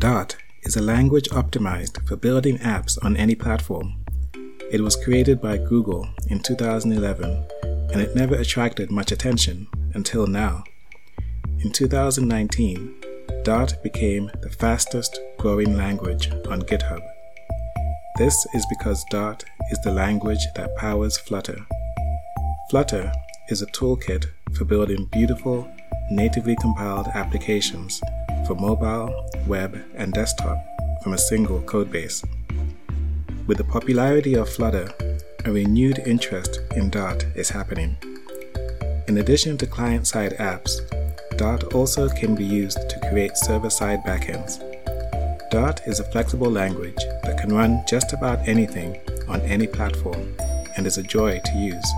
Dart is a language optimized for building apps on any platform. It was created by Google in 2011 and it never attracted much attention until now. In 2019, Dart became the fastest growing language on GitHub. This is because Dart is the language that powers Flutter. Flutter is a toolkit for building beautiful, natively compiled applications for mobile, web, and desktop from a single codebase. With the popularity of Flutter, a renewed interest in Dart is happening. In addition to client side apps, Dart also can be used to create server side backends. Dart is a flexible language that can run just about anything on any platform and is a joy to use.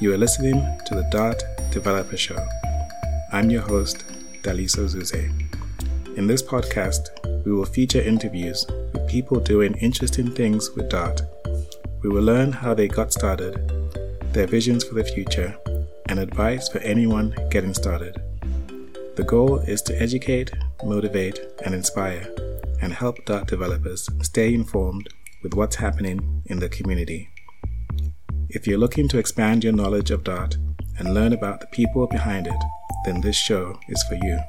You are listening to the Dart Developer Show. I'm your host, Daliso Zuze. In this podcast, we will feature interviews with people doing interesting things with Dart. We will learn how they got started, their visions for the future, and advice for anyone getting started. The goal is to educate, motivate, and inspire, and help Dart developers stay informed with what's happening in the community. If you're looking to expand your knowledge of Dart and learn about the people behind it, then this show is for you.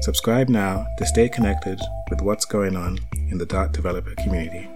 Subscribe now to stay connected with what's going on in the Dart developer community.